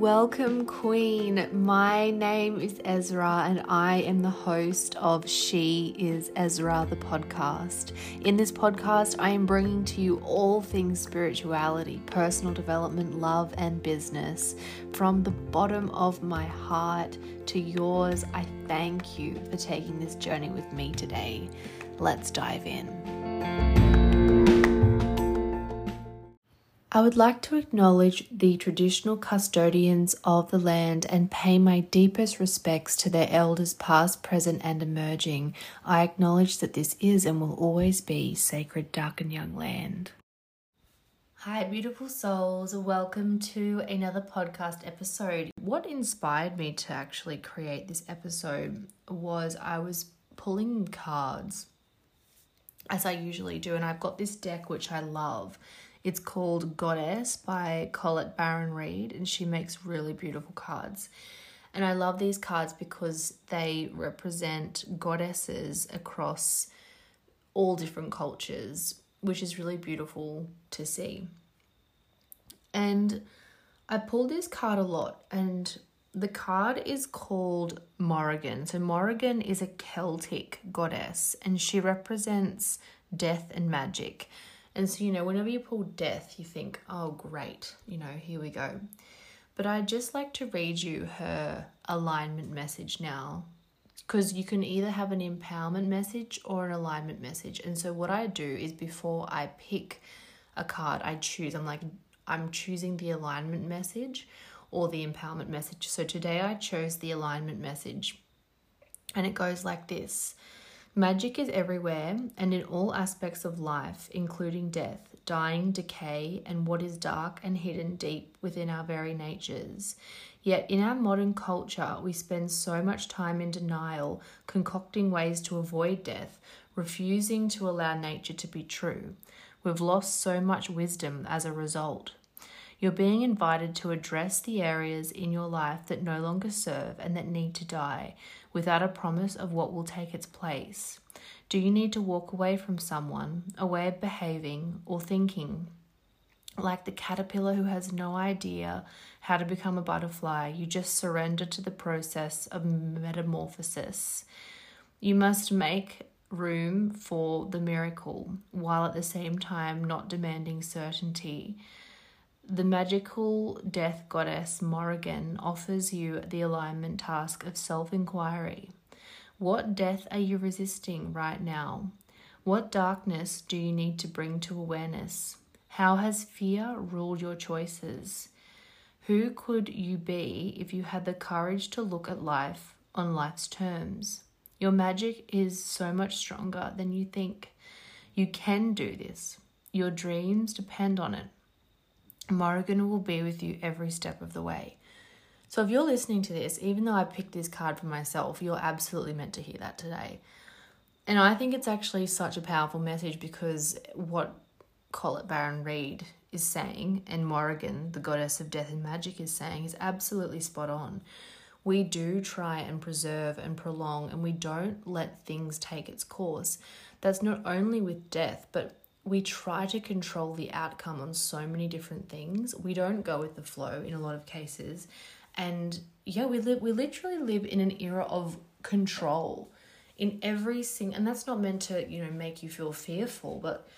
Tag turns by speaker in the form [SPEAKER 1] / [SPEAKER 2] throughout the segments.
[SPEAKER 1] Welcome, Queen. My name is Ezra, and I am the host of She is Ezra, the podcast. In this podcast, I am bringing to you all things spirituality, personal development, love, and business. From the bottom of my heart to yours, I thank you for taking this journey with me today. Let's dive in. I would like to acknowledge the traditional custodians of the land and pay my deepest respects to their elders, past, present, and emerging. I acknowledge that this is and will always be sacred, Darkinjung land. Hi, beautiful souls. Welcome to another podcast episode. What inspired me to actually create this episode was I was pulling cards as I usually do, and I've got this deck which I love it's called Goddess by Colette Baron Reid, and she makes really beautiful cards. And I love these cards because they represent goddesses across all different cultures, which is really beautiful to see. And I pulled this card a lot, and the card is called Morrigan. So, Morrigan is a Celtic goddess, and she represents death and magic. And so, you know, whenever you pull death, you think, oh, great, you know, here we go. But I'd just like to read you her alignment message now because you can either have an empowerment message or an alignment message. And so, what I do is before I pick a card, I choose, I'm like, I'm choosing the alignment message or the empowerment message. So, today I chose the alignment message. And it goes like this Magic is everywhere and in all aspects of life, including death, dying, decay, and what is dark and hidden deep within our very natures. Yet in our modern culture, we spend so much time in denial, concocting ways to avoid death, refusing to allow nature to be true. We've lost so much wisdom as a result. You're being invited to address the areas in your life that no longer serve and that need to die without a promise of what will take its place. Do you need to walk away from someone, a way of behaving or thinking? Like the caterpillar who has no idea how to become a butterfly, you just surrender to the process of metamorphosis. You must make room for the miracle while at the same time not demanding certainty. The magical death goddess Morrigan offers you the alignment task of self inquiry. What death are you resisting right now? What darkness do you need to bring to awareness? How has fear ruled your choices? Who could you be if you had the courage to look at life on life's terms? Your magic is so much stronger than you think. You can do this. Your dreams depend on it. Morrigan will be with you every step of the way. So if you're listening to this, even though I picked this card for myself, you're absolutely meant to hear that today. And I think it's actually such a powerful message because what Colette Baron Reid is saying and Morrigan, the goddess of death and magic, is saying is absolutely spot on. We do try and preserve and prolong, and we don't let things take its course. That's not only with death, but we try to control the outcome on so many different things. We don't go with the flow in a lot of cases. And yeah, we live we literally live in an era of control in every single and that's not meant to, you know, make you feel fearful, but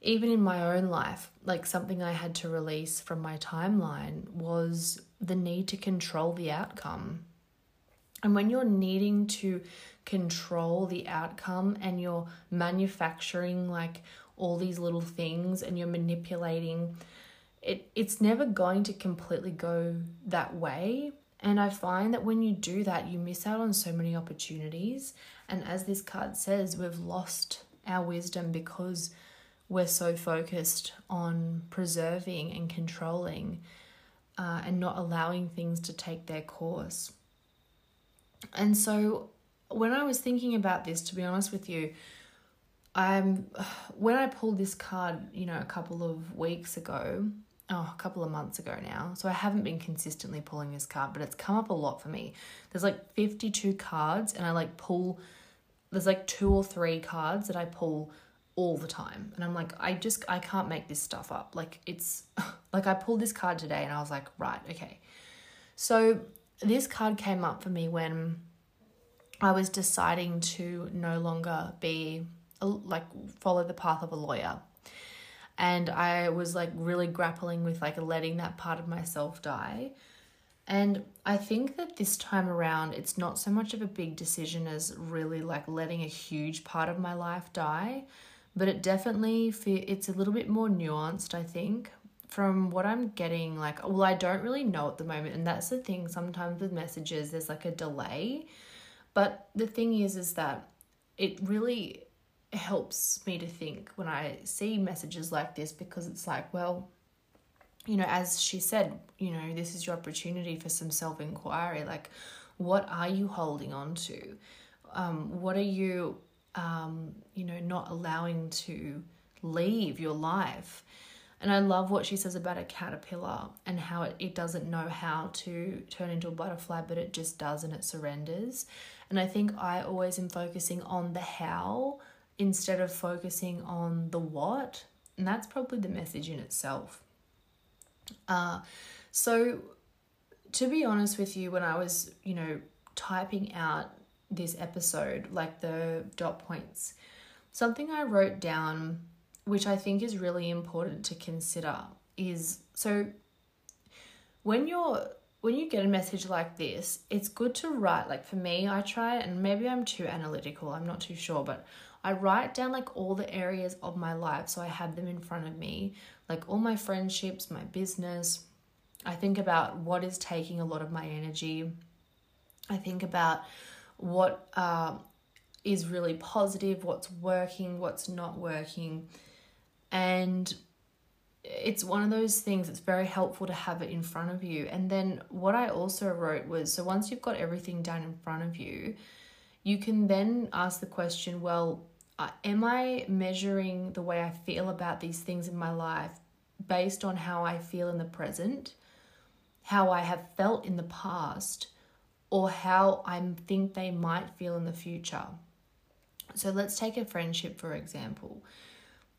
[SPEAKER 1] even in my own life, like something I had to release from my timeline was the need to control the outcome. And when you're needing to control the outcome and you're manufacturing like all these little things and you're manipulating it it's never going to completely go that way. And i find that when you do that you miss out on so many opportunities. And as this card says we've lost our wisdom because we're so focused on preserving and controlling uh, and not allowing things to take their course. And so when i was thinking about this to be honest with you I'm when I pulled this card, you know, a couple of weeks ago, oh, a couple of months ago now. So I haven't been consistently pulling this card, but it's come up a lot for me. There's like 52 cards and I like pull there's like two or three cards that I pull all the time. And I'm like, I just I can't make this stuff up. Like it's like I pulled this card today and I was like, right, okay. So, this card came up for me when I was deciding to no longer be like follow the path of a lawyer. And I was like really grappling with like letting that part of myself die. And I think that this time around, it's not so much of a big decision as really like letting a huge part of my life die, but it definitely it's a little bit more nuanced. I think from what I'm getting, like well, I don't really know at the moment, and that's the thing. Sometimes with messages, there's like a delay, but the thing is, is that it really helps me to think when I see messages like this because it's like, well, you know, as she said, you know, this is your opportunity for some self inquiry. Like, what are you holding on to? Um, what are you, um, you know, not allowing to leave your life? And I love what she says about a caterpillar and how it, it doesn't know how to turn into a butterfly, but it just does and it surrenders. And I think I always am focusing on the how instead of focusing on the what. And that's probably the message in itself. Uh, so, to be honest with you, when I was, you know, typing out this episode, like the dot points, something I wrote down, which I think is really important to consider, is so when you're when you get a message like this, it's good to write. Like for me, I try, and maybe I'm too analytical, I'm not too sure, but I write down like all the areas of my life so I have them in front of me, like all my friendships, my business. I think about what is taking a lot of my energy. I think about what uh, is really positive, what's working, what's not working. And it's one of those things that's very helpful to have it in front of you. And then what I also wrote was so once you've got everything down in front of you, you can then ask the question, well, uh, am I measuring the way I feel about these things in my life based on how I feel in the present, how I have felt in the past, or how I think they might feel in the future? So let's take a friendship for example.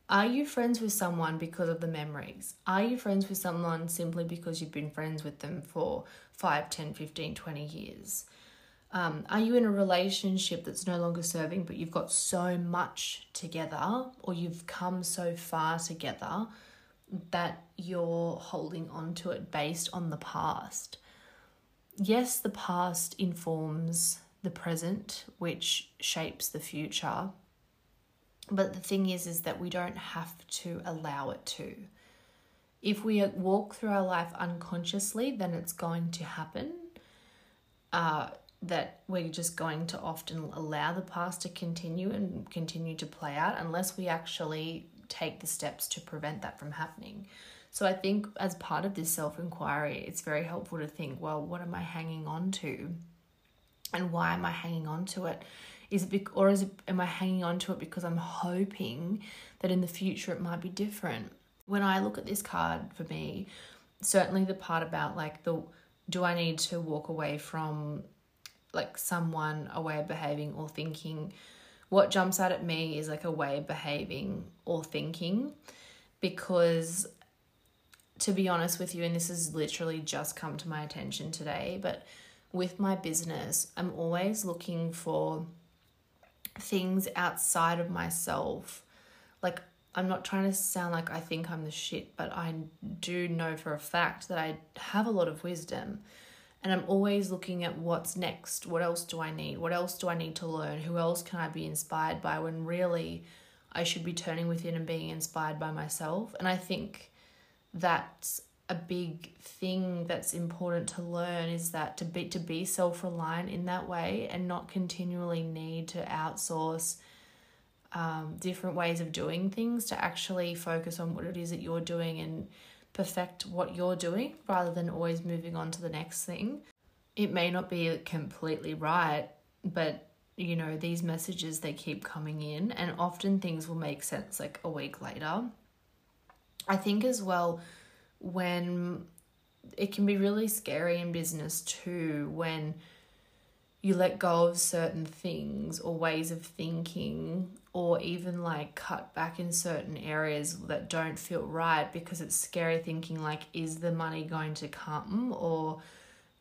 [SPEAKER 1] Are you friends with someone because of the memories? Are you friends with someone simply because you've been friends with them for 5, 10, 15, 20 years? Um, are you in a relationship that's no longer serving, but you've got so much together, or you've come so far together that you're holding on to it based on the past? Yes, the past informs the present, which shapes the future. But the thing is, is that we don't have to allow it to. If we walk through our life unconsciously, then it's going to happen. Uh, that we're just going to often allow the past to continue and continue to play out unless we actually take the steps to prevent that from happening. So I think as part of this self inquiry, it's very helpful to think, well, what am I hanging on to? And why am I hanging on to it? Is it bec- or is it am I hanging on to it because I'm hoping that in the future it might be different? When I look at this card for me, certainly the part about like the do I need to walk away from like someone a way of behaving or thinking. What jumps out at me is like a way of behaving or thinking because to be honest with you and this has literally just come to my attention today but with my business i'm always looking for things outside of myself. Like i'm not trying to sound like i think i'm the shit but i do know for a fact that i have a lot of wisdom and I'm always looking at what's next. What else do I need? What else do I need to learn? Who else can I be inspired by when really I should be turning within and being inspired by myself? And I think that's a big thing that's important to learn is that to be to be self-reliant in that way and not continually need to outsource um, different ways of doing things to actually focus on what it is that you're doing and perfect what you're doing rather than always moving on to the next thing. It may not be completely right, but you know, these messages they keep coming in, and often things will make sense like a week later. I think as well when it can be really scary in business too when you let go of certain things or ways of thinking or even like cut back in certain areas that don't feel right because it's scary thinking like is the money going to come or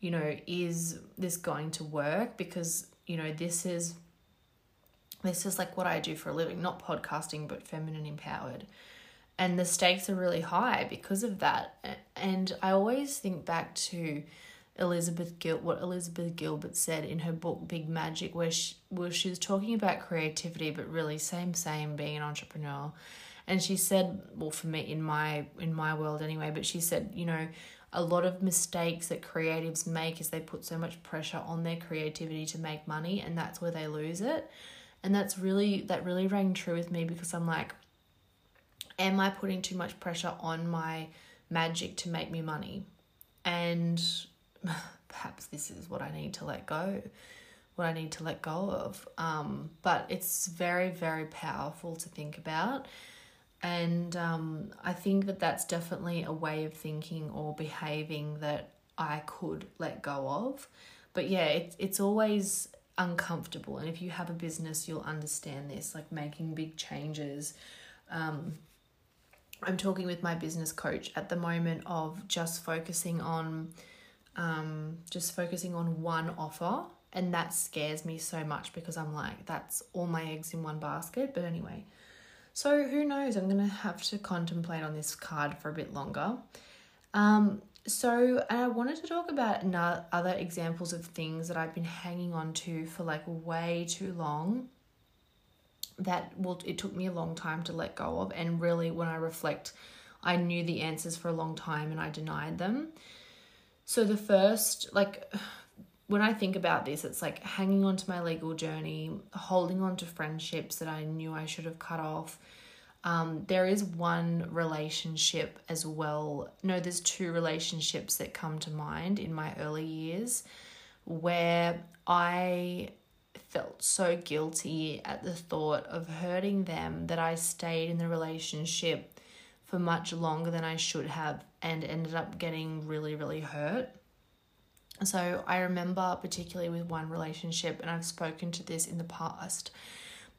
[SPEAKER 1] you know, is this going to work? Because, you know, this is this is like what I do for a living, not podcasting, but feminine empowered. And the stakes are really high because of that. And I always think back to Elizabeth Gil what Elizabeth Gilbert said in her book Big Magic, where she, where she was talking about creativity, but really same same being an entrepreneur. And she said, well, for me in my in my world anyway, but she said, you know, a lot of mistakes that creatives make is they put so much pressure on their creativity to make money, and that's where they lose it. And that's really that really rang true with me because I'm like, am I putting too much pressure on my magic to make me money? And perhaps this is what I need to let go, what I need to let go of. Um, but it's very, very powerful to think about. And um, I think that that's definitely a way of thinking or behaving that I could let go of. But yeah, it, it's always uncomfortable. And if you have a business, you'll understand this like making big changes. Um, I'm talking with my business coach at the moment of just focusing on um, just focusing on one offer. And that scares me so much because I'm like, that's all my eggs in one basket. But anyway, so who knows? I'm going to have to contemplate on this card for a bit longer. Um, so I wanted to talk about other examples of things that I've been hanging on to for like way too long that well it took me a long time to let go of and really when I reflect I knew the answers for a long time and I denied them. So the first, like, when I think about this, it's like hanging on to my legal journey, holding on to friendships that I knew I should have cut off. Um, there is one relationship as well. No, there's two relationships that come to mind in my early years where I felt so guilty at the thought of hurting them that I stayed in the relationship for much longer than I should have and ended up getting really, really hurt. So I remember, particularly with one relationship, and I've spoken to this in the past,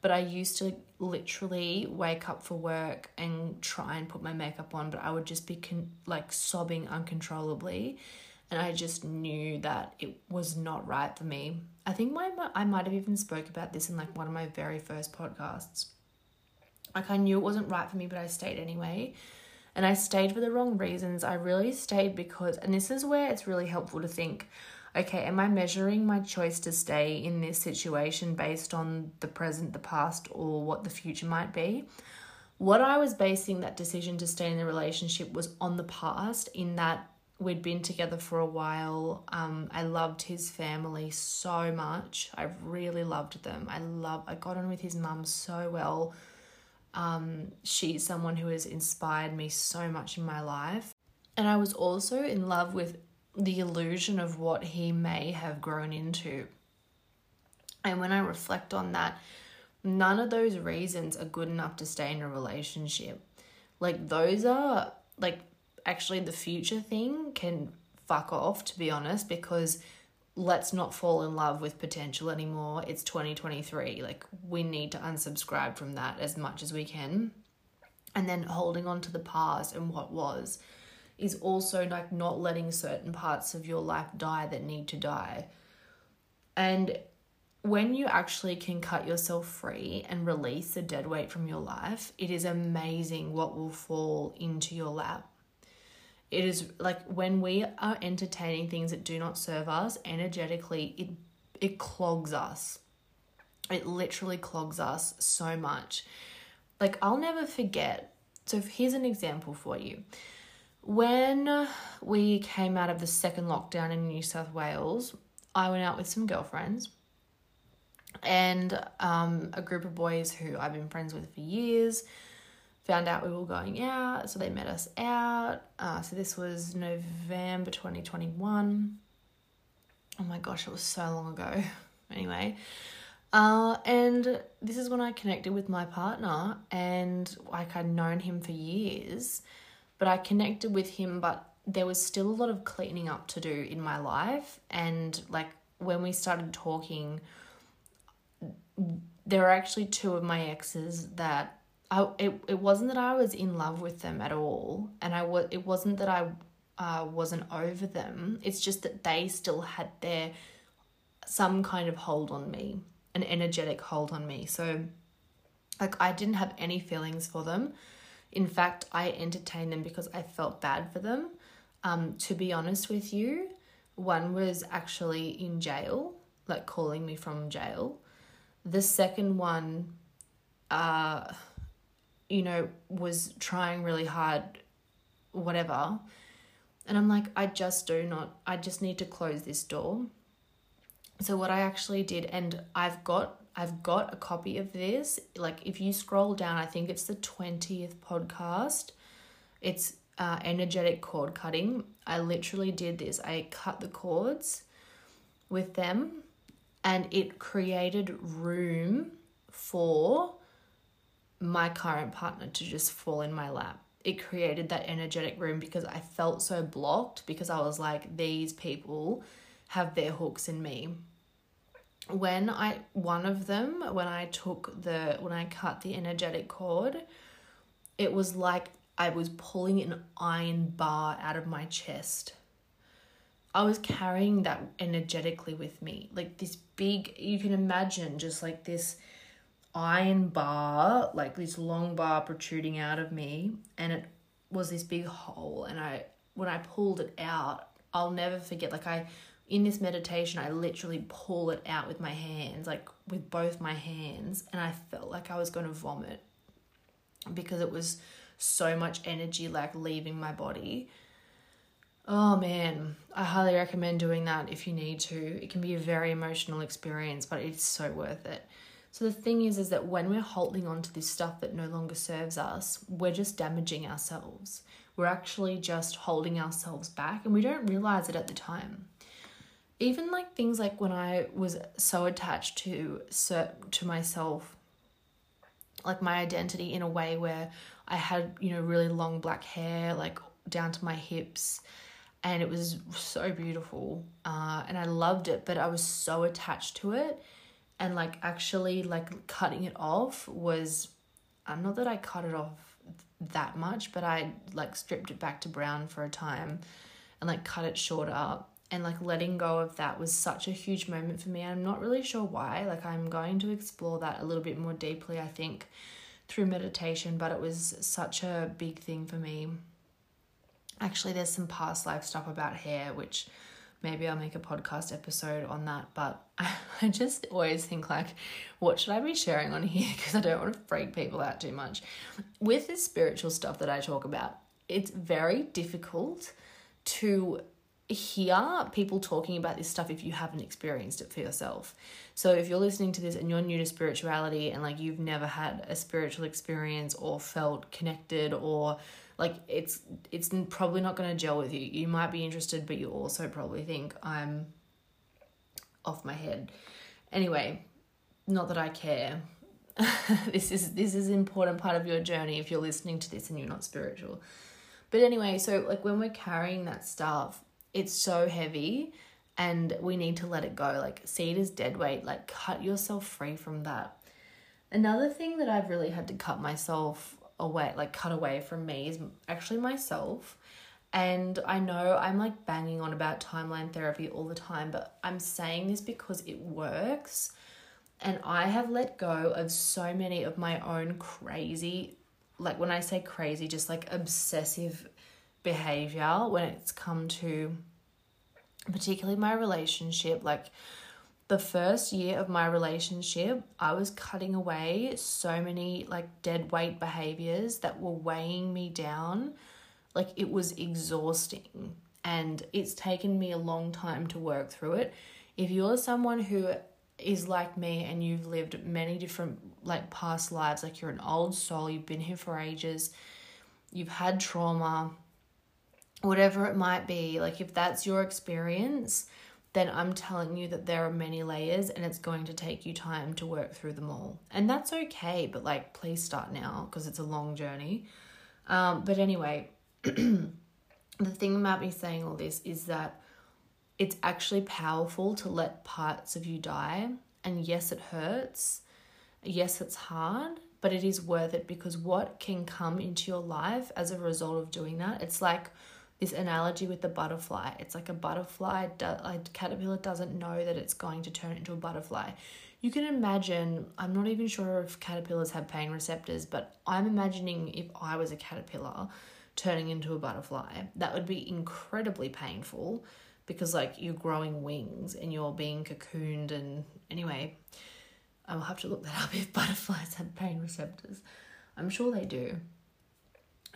[SPEAKER 1] but I used to literally wake up for work and try and put my makeup on, but I would just be con- like sobbing uncontrollably. And I just knew that it was not right for me. I think my, I might have even spoke about this in like one of my very first podcasts. Like I knew it wasn't right for me, but I stayed anyway. And I stayed for the wrong reasons. I really stayed because, and this is where it's really helpful to think okay, am I measuring my choice to stay in this situation based on the present, the past, or what the future might be? What I was basing that decision to stay in the relationship was on the past, in that we'd been together for a while. Um, I loved his family so much. I really loved them. I love. I got on with his mum so well. Um, she's someone who has inspired me so much in my life. And I was also in love with the illusion of what he may have grown into. And when I reflect on that, none of those reasons are good enough to stay in a relationship. Like, those are like actually the future thing can fuck off, to be honest, because let's not fall in love with potential anymore. It's 2023. Like, we need to unsubscribe from that as much as we can. And then holding on to the past and what was is also like not letting certain parts of your life die that need to die. And when you actually can cut yourself free and release the dead weight from your life, it is amazing what will fall into your lap it is like when we are entertaining things that do not serve us energetically, it it clogs us. It literally clogs us so much. Like I'll never forget. So here's an example for you. When we came out of the second lockdown in New South Wales, I went out with some girlfriends and um, a group of boys who I've been friends with for years found out we were going out, so they met us out. Uh, so this was November 2021. Oh my gosh, it was so long ago. anyway, uh, and this is when I connected with my partner, and like I'd known him for years, but I connected with him, but there was still a lot of cleaning up to do in my life. And like when we started talking, there were actually two of my exes that I it, it wasn't that I was in love with them at all and I was it wasn't that I uh, wasn't over them. It's just that they still had their some kind of hold on me, an energetic hold on me. So, like, I didn't have any feelings for them. In fact, I entertained them because I felt bad for them. Um, to be honest with you, one was actually in jail, like calling me from jail. The second one, uh, you know, was trying really hard, whatever. And I'm like, I just do not, I just need to close this door. So what I actually did, and I've got I've got a copy of this. Like if you scroll down, I think it's the 20th podcast. It's uh, energetic cord cutting. I literally did this. I cut the cords with them and it created room for my current partner to just fall in my lap. It created that energetic room because I felt so blocked because I was like, these people have their hooks in me when I one of them when I took the when I cut the energetic cord, it was like I was pulling an iron bar out of my chest. I was carrying that energetically with me. Like this big you can imagine just like this iron bar, like this long bar protruding out of me and it was this big hole and I when I pulled it out, I'll never forget like I in this meditation, I literally pull it out with my hands, like with both my hands, and I felt like I was going to vomit because it was so much energy like leaving my body. Oh man, I highly recommend doing that if you need to. It can be a very emotional experience, but it's so worth it. So the thing is is that when we're holding on to this stuff that no longer serves us, we're just damaging ourselves. We're actually just holding ourselves back and we don't realize it at the time even like things like when I was so attached to to myself, like my identity in a way where I had you know really long black hair like down to my hips, and it was so beautiful, uh, and I loved it, but I was so attached to it, and like actually like cutting it off was, I'm not that I cut it off that much, but I like stripped it back to brown for a time, and like cut it short up and like letting go of that was such a huge moment for me. I'm not really sure why. Like I'm going to explore that a little bit more deeply, I think, through meditation, but it was such a big thing for me. Actually, there's some past life stuff about hair, which maybe I'll make a podcast episode on that. But I just always think like, what should I be sharing on here? Because I don't want to freak people out too much. With this spiritual stuff that I talk about, it's very difficult to hear people talking about this stuff if you haven't experienced it for yourself. So if you're listening to this and you're new to spirituality and like you've never had a spiritual experience or felt connected or like it's it's probably not going to gel with you. You might be interested but you also probably think I'm off my head. Anyway, not that I care. this is this is an important part of your journey if you're listening to this and you're not spiritual. But anyway, so like when we're carrying that stuff, it's so heavy and we need to let it go. Like, see it as dead weight, like, cut yourself free from that. Another thing that I've really had to cut myself away, like, cut away from me is actually myself. And I know I'm like banging on about timeline therapy all the time, but I'm saying this because it works. And I have let go of so many of my own crazy, like when I say crazy, just like obsessive behavior when it's come to particularly my relationship like the first year of my relationship i was cutting away so many like dead weight behaviors that were weighing me down like it was exhausting and it's taken me a long time to work through it if you're someone who is like me and you've lived many different like past lives like you're an old soul you've been here for ages you've had trauma whatever it might be, like if that's your experience, then I'm telling you that there are many layers and it's going to take you time to work through them all. And that's okay, but like please start now because it's a long journey. Um, but anyway, the thing about me saying all this is that it's actually powerful to let parts of you die. And yes, it hurts. Yes, it's hard, but it is worth it because what can come into your life as a result of doing that, it's like this analogy with the butterfly. It's like a butterfly, a caterpillar doesn't know that it's going to turn into a butterfly. You can imagine, I'm not even sure if caterpillars have pain receptors, but I'm imagining if I was a caterpillar turning into a butterfly, that would be incredibly painful because, like, you're growing wings and you're being cocooned. And anyway, I'll have to look that up if butterflies have pain receptors. I'm sure they do.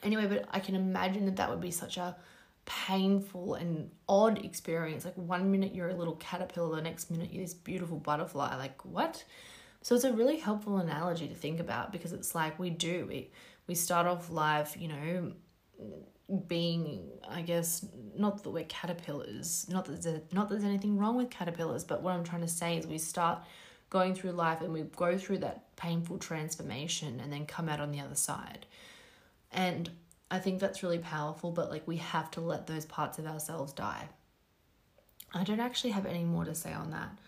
[SPEAKER 1] Anyway, but I can imagine that that would be such a painful and odd experience. Like one minute you're a little caterpillar, the next minute you're this beautiful butterfly. Like what? So it's a really helpful analogy to think about because it's like we do we we start off life, you know, being I guess not that we're caterpillars, not that there's, not that there's anything wrong with caterpillars, but what I'm trying to say is we start going through life and we go through that painful transformation and then come out on the other side. And I think that's really powerful, but like we have to let those parts of ourselves die. I don't actually have any more to say on that,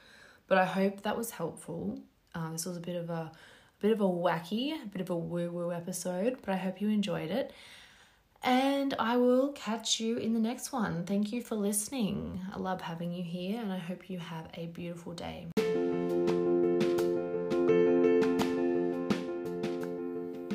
[SPEAKER 1] but I hope that was helpful. Uh, this was a bit of a, a bit of a wacky, a bit of a woo woo episode, but I hope you enjoyed it. And I will catch you in the next one. Thank you for listening. I love having you here, and I hope you have a beautiful day.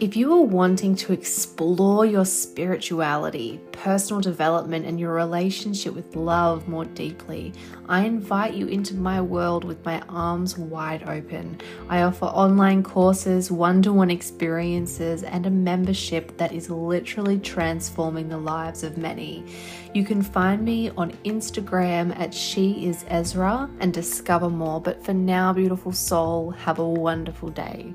[SPEAKER 1] If you are wanting to explore your spirituality, personal development, and your relationship with love more deeply, I invite you into my world with my arms wide open. I offer online courses, one to one experiences, and a membership that is literally transforming the lives of many. You can find me on Instagram at She Is Ezra and discover more. But for now, beautiful soul, have a wonderful day.